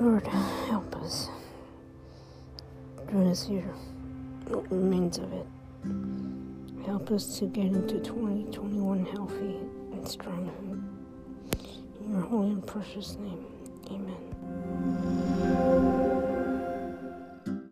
Lord, help us during this year, what remains of it. Help us to get into 2021 healthy and strong. In your holy and precious name, amen.